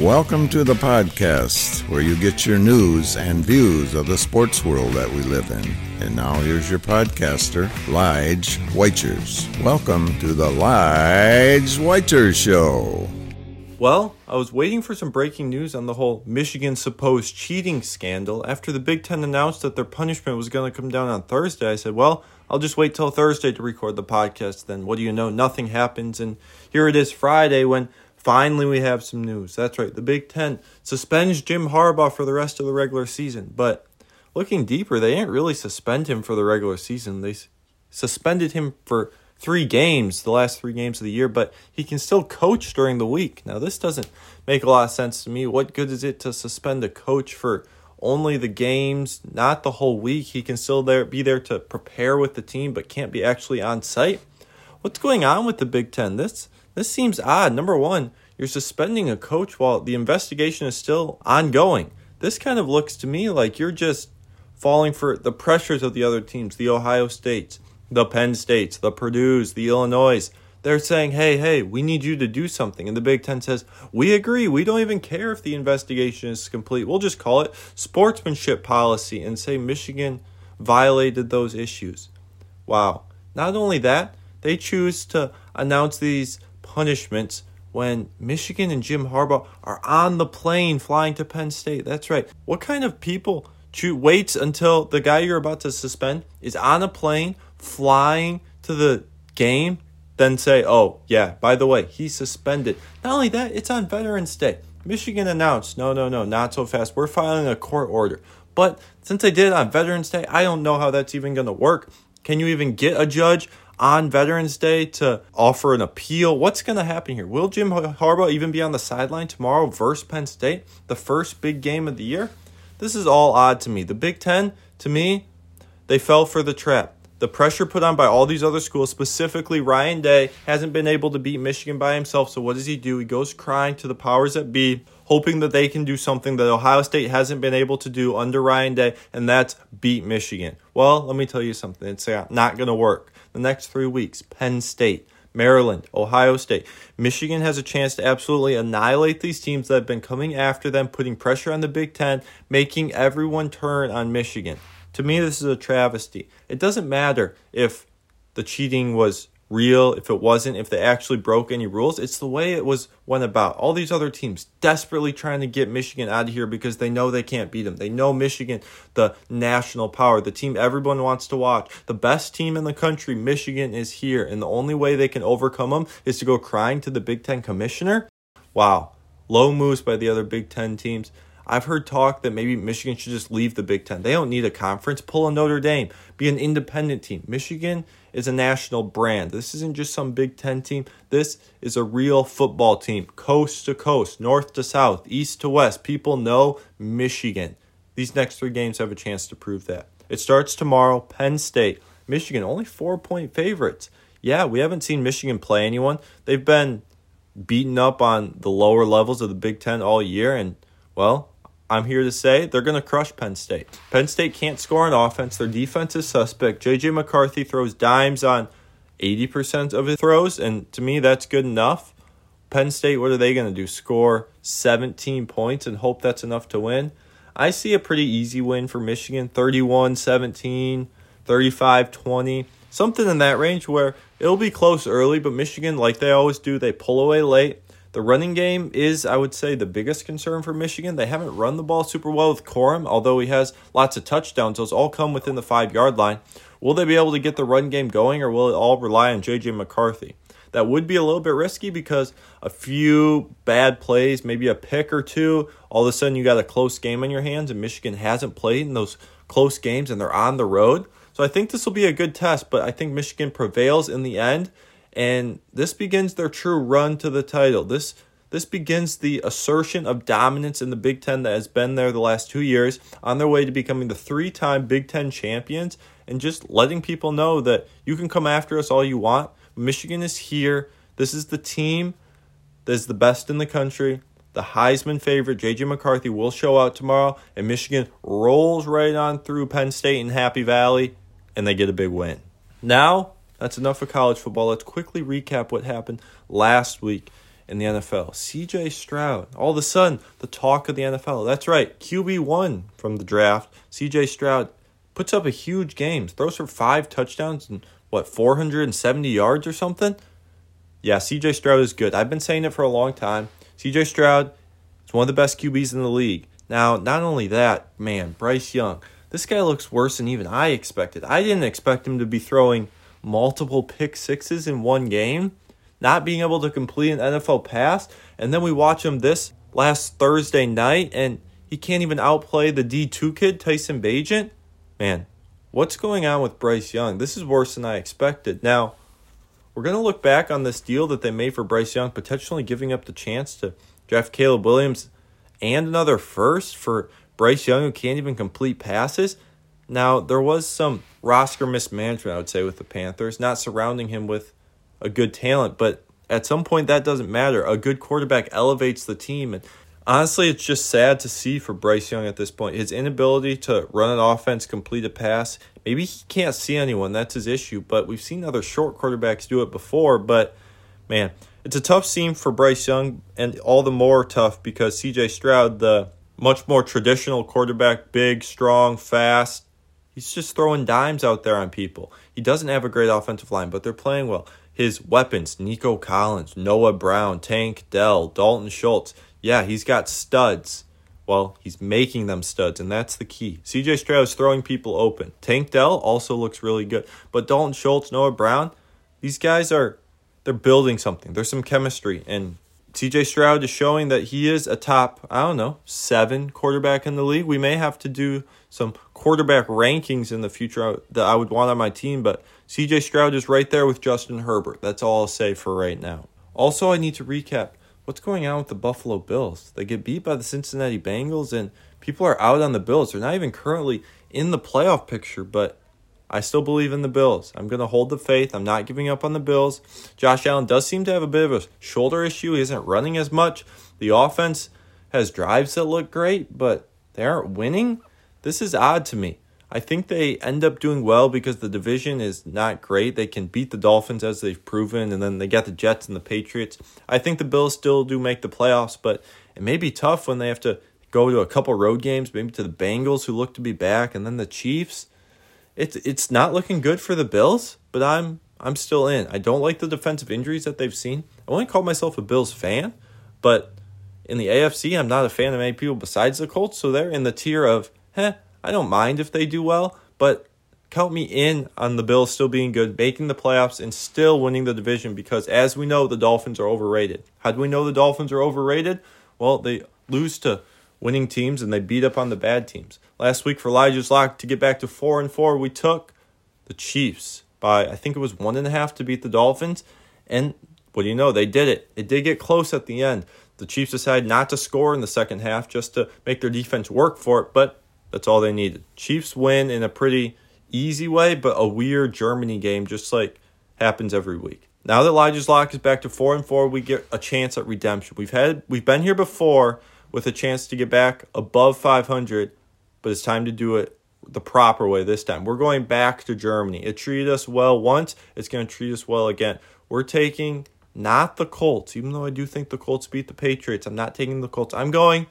Welcome to the podcast where you get your news and views of the sports world that we live in. And now here's your podcaster, Lige Whiters. Welcome to the Lige Whiters Show. Well, I was waiting for some breaking news on the whole Michigan supposed cheating scandal. After the Big Ten announced that their punishment was going to come down on Thursday, I said, well, I'll just wait till Thursday to record the podcast. Then, what do you know? Nothing happens. And here it is Friday when Finally, we have some news. That's right. The Big Ten suspends Jim Harbaugh for the rest of the regular season. But looking deeper, they didn't really suspend him for the regular season. They suspended him for three games, the last three games of the year, but he can still coach during the week. Now, this doesn't make a lot of sense to me. What good is it to suspend a coach for only the games, not the whole week? He can still there be there to prepare with the team, but can't be actually on site. What's going on with the Big Ten? This this seems odd. Number one, you're suspending a coach while the investigation is still ongoing. This kind of looks to me like you're just falling for the pressures of the other teams, the Ohio States, the Penn States, the Purdue's, the Illinois. They're saying, hey, hey, we need you to do something. And the Big Ten says, we agree. We don't even care if the investigation is complete. We'll just call it sportsmanship policy and say Michigan violated those issues. Wow. Not only that, they choose to announce these punishments when Michigan and Jim Harbaugh are on the plane flying to Penn State. That's right. What kind of people waits until the guy you're about to suspend is on a plane flying to the game, then say, oh, yeah, by the way, he's suspended. Not only that, it's on Veterans Day. Michigan announced, no, no, no, not so fast. We're filing a court order. But since they did it on Veterans Day, I don't know how that's even going to work. Can you even get a judge on Veterans Day to offer an appeal. What's going to happen here? Will Jim Harbaugh even be on the sideline tomorrow versus Penn State, the first big game of the year? This is all odd to me. The Big Ten, to me, they fell for the trap. The pressure put on by all these other schools, specifically Ryan Day, hasn't been able to beat Michigan by himself. So what does he do? He goes crying to the powers that be, hoping that they can do something that Ohio State hasn't been able to do under Ryan Day, and that's beat Michigan. Well, let me tell you something. It's uh, not going to work the next three weeks Penn State, Maryland, Ohio State. Michigan has a chance to absolutely annihilate these teams that have been coming after them, putting pressure on the Big Ten, making everyone turn on Michigan. To me, this is a travesty. It doesn't matter if the cheating was real, if it wasn't, if they actually broke any rules. It's the way it was went about. All these other teams desperately trying to get Michigan out of here because they know they can't beat them. They know Michigan, the national power, the team everyone wants to watch, the best team in the country, Michigan is here. And the only way they can overcome them is to go crying to the Big Ten commissioner. Wow. Low moves by the other Big Ten teams. I've heard talk that maybe Michigan should just leave the Big Ten. They don't need a conference. Pull a Notre Dame. Be an independent team. Michigan is a national brand. This isn't just some Big Ten team. This is a real football team, coast to coast, north to south, east to west. People know Michigan. These next three games have a chance to prove that. It starts tomorrow. Penn State. Michigan, only four point favorites. Yeah, we haven't seen Michigan play anyone. They've been beaten up on the lower levels of the Big Ten all year, and, well, I'm here to say they're going to crush Penn State. Penn State can't score on offense. Their defense is suspect. JJ McCarthy throws dimes on 80% of his throws, and to me, that's good enough. Penn State, what are they going to do? Score 17 points and hope that's enough to win? I see a pretty easy win for Michigan 31 17, 35 20, something in that range where it'll be close early, but Michigan, like they always do, they pull away late. The running game is, I would say, the biggest concern for Michigan. They haven't run the ball super well with Corum, although he has lots of touchdowns. Those all come within the five yard line. Will they be able to get the run game going, or will it all rely on J.J. McCarthy? That would be a little bit risky because a few bad plays, maybe a pick or two, all of a sudden you got a close game on your hands, and Michigan hasn't played in those close games and they're on the road. So I think this will be a good test, but I think Michigan prevails in the end and this begins their true run to the title. This this begins the assertion of dominance in the Big Ten that has been there the last two years on their way to becoming the three time Big Ten champions and just letting people know that you can come after us all you want. Michigan is here. This is the team that is the best in the country. The Heisman favorite, J.J. McCarthy, will show out tomorrow, and Michigan rolls right on through Penn State and Happy Valley, and they get a big win. Now, that's enough for college football. Let's quickly recap what happened last week in the NFL. CJ Stroud, all of a sudden, the talk of the NFL. That's right, QB1 from the draft. CJ Stroud puts up a huge game, throws for five touchdowns and what, 470 yards or something? Yeah, CJ Stroud is good. I've been saying it for a long time. CJ Stroud is one of the best QBs in the league. Now, not only that, man, Bryce Young. This guy looks worse than even I expected. I didn't expect him to be throwing multiple pick sixes in one game, not being able to complete an NFL pass, and then we watch him this last Thursday night and he can't even outplay the D2 kid, Tyson Bagent. Man, what's going on with Bryce Young? This is worse than I expected. Now, we're going to look back on this deal that they made for Bryce Young, potentially giving up the chance to draft Caleb Williams and another first for Bryce Young, who can't even complete passes. Now, there was some roster mismanagement, I would say, with the Panthers, not surrounding him with a good talent, but at some point that doesn't matter. A good quarterback elevates the team. And honestly, it's just sad to see for Bryce Young at this point. His inability to run an offense, complete a pass. Maybe he can't see anyone. That's his issue. But we've seen other short quarterbacks do it before. But man, it's a tough scene for Bryce Young, and all the more tough because CJ Stroud, the much more traditional quarterback, big, strong, fast, he's just throwing dimes out there on people. He doesn't have a great offensive line, but they're playing well. His weapons, Nico Collins, Noah Brown, Tank Dell, Dalton Schultz. Yeah, he's got studs. Well, he's making them studs, and that's the key. CJ Stroud is throwing people open. Tank Dell also looks really good. But Dalton Schultz, Noah Brown, these guys are they're building something. There's some chemistry, and CJ Stroud is showing that he is a top, I don't know, seven quarterback in the league. We may have to do some quarterback rankings in the future that I would want on my team, but CJ Stroud is right there with Justin Herbert. That's all I'll say for right now. Also, I need to recap what's going on with the Buffalo Bills. They get beat by the Cincinnati Bengals, and people are out on the Bills. They're not even currently in the playoff picture, but I still believe in the Bills. I'm going to hold the faith. I'm not giving up on the Bills. Josh Allen does seem to have a bit of a shoulder issue. He isn't running as much. The offense has drives that look great, but they aren't winning. This is odd to me. I think they end up doing well because the division is not great. They can beat the Dolphins as they've proven, and then they got the Jets and the Patriots. I think the Bills still do make the playoffs, but it may be tough when they have to go to a couple road games, maybe to the Bengals, who look to be back, and then the Chiefs it's it's not looking good for the Bills, but I'm I'm still in. I don't like the defensive injuries that they've seen. I only call myself a Bills fan, but in the AFC, I'm not a fan of many people besides the Colts, so they're in the tier of, I don't mind if they do well, but count me in on the Bills still being good, making the playoffs, and still winning the division because, as we know, the Dolphins are overrated. How do we know the Dolphins are overrated? Well, they lose to winning teams and they beat up on the bad teams. Last week for Elijah's Lock to get back to four and four, we took the Chiefs by I think it was one and a half to beat the Dolphins. And what do you know? They did it. It did get close at the end. The Chiefs decided not to score in the second half just to make their defense work for it, but that's all they needed. Chiefs win in a pretty easy way, but a weird Germany game, just like happens every week. Now that Elijah's Lock is back to four and four, we get a chance at redemption. We've had we've been here before with a chance to get back above 500, but it's time to do it the proper way this time. We're going back to Germany. It treated us well once, it's going to treat us well again. We're taking not the Colts, even though I do think the Colts beat the Patriots. I'm not taking the Colts. I'm going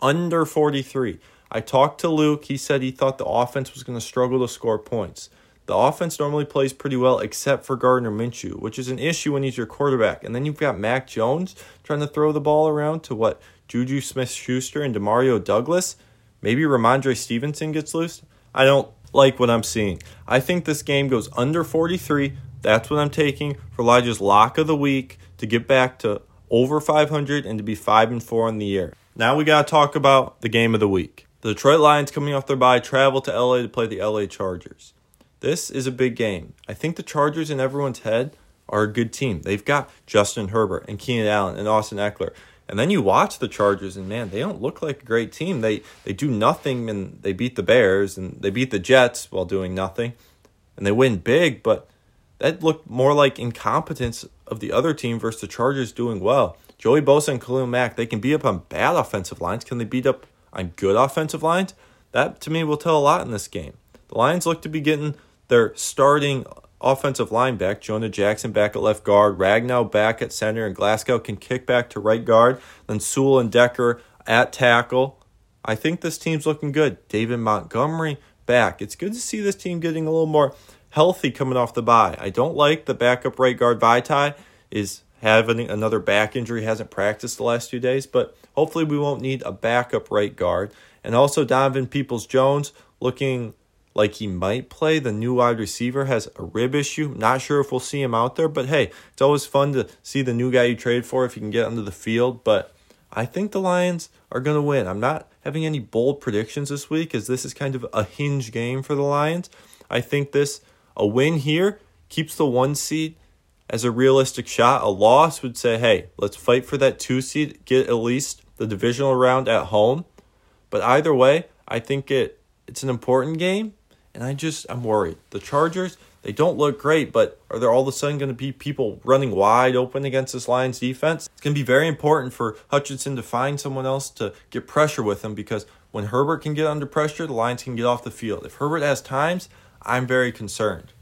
under 43. I talked to Luke. He said he thought the offense was going to struggle to score points. The offense normally plays pretty well except for Gardner Minshew, which is an issue when he's your quarterback. And then you've got Mac Jones trying to throw the ball around to what Juju Smith Schuster and Demario Douglas. Maybe Rhamondre Stevenson gets loose. I don't like what I'm seeing. I think this game goes under 43. That's what I'm taking for Elijah's lock of the week to get back to over 500 and to be 5 and 4 in the year. Now we got to talk about the game of the week. The Detroit Lions coming off their bye travel to LA to play the LA Chargers. This is a big game. I think the Chargers in everyone's head are a good team. They've got Justin Herbert and Keenan Allen and Austin Ekeler. And then you watch the Chargers, and man, they don't look like a great team. They they do nothing, and they beat the Bears, and they beat the Jets while doing nothing, and they win big. But that looked more like incompetence of the other team versus the Chargers doing well. Joey Bosa and Khalil Mack, they can beat up on bad offensive lines. Can they beat up on good offensive lines? That to me will tell a lot in this game. The Lions look to be getting their starting offensive line back. Jonah Jackson back at left guard, Ragnow back at center, and Glasgow can kick back to right guard. Then Sewell and Decker at tackle. I think this team's looking good. David Montgomery back. It's good to see this team getting a little more healthy coming off the bye. I don't like the backup right guard Vaitai is having another back injury, hasn't practiced the last few days, but hopefully we won't need a backup right guard. And also Donovan Peoples Jones looking like he might play. The new wide receiver has a rib issue. Not sure if we'll see him out there, but hey, it's always fun to see the new guy you trade for if you can get onto the field. But I think the Lions are going to win. I'm not having any bold predictions this week as this is kind of a hinge game for the Lions. I think this a win here keeps the one seed as a realistic shot. A loss would say, hey, let's fight for that two seed, get at least the divisional round at home. But either way, I think it it's an important game, and I just I'm worried. The Chargers, they don't look great, but are there all of a sudden going to be people running wide open against this Lions defense? It's going to be very important for Hutchinson to find someone else to get pressure with him because when Herbert can get under pressure, the Lions can get off the field. If Herbert has times, I'm very concerned.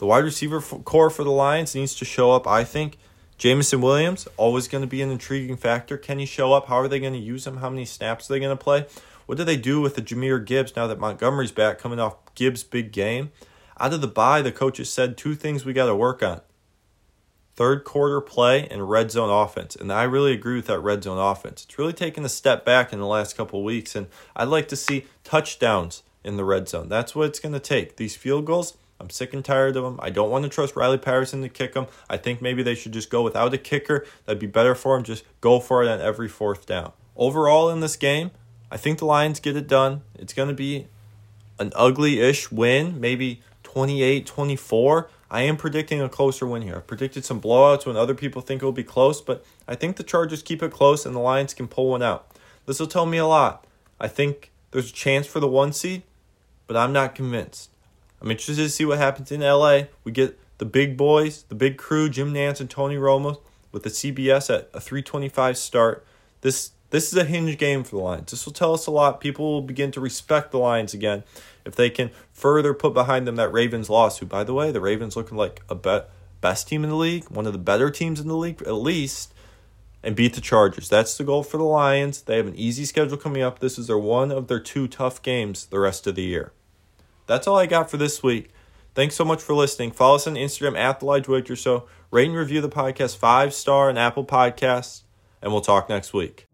The wide receiver corps for the Lions needs to show up, I think. Jameson Williams, always going to be an intriguing factor. Can he show up? How are they going to use him? How many snaps are they going to play? What do they do with the Jahmyr Gibbs now that Montgomery's back coming off Gibbs' big game? Out of the bye, the coaches said two things we got to work on third quarter play and red zone offense. And I really agree with that red zone offense. It's really taken a step back in the last couple weeks, and I'd like to see touchdowns in the red zone. That's what it's going to take. These field goals, I'm sick and tired of them. I don't want to trust Riley Patterson to kick them. I think maybe they should just go without a kicker. That'd be better for them. Just go for it on every fourth down. Overall, in this game, I think the Lions get it done. It's going to be an ugly ish win, maybe 28 24. I am predicting a closer win here. I've predicted some blowouts when other people think it will be close, but I think the Chargers keep it close and the Lions can pull one out. This will tell me a lot. I think there's a chance for the one seed, but I'm not convinced. I'm interested to see what happens in LA. We get the big boys, the big crew, Jim Nantz and Tony Romo with the CBS at a 325 start. This this is a hinge game for the Lions. This will tell us a lot. People will begin to respect the Lions again if they can further put behind them that Ravens loss, who, by the way, the Ravens looking like a be- best team in the league, one of the better teams in the league, at least and beat the Chargers. That's the goal for the Lions. They have an easy schedule coming up. This is their one of their two tough games the rest of the year. That's all I got for this week. Thanks so much for listening. Follow us on Instagram at the Lige Wager Show. Rate and review the podcast five star on Apple Podcasts, and we'll talk next week.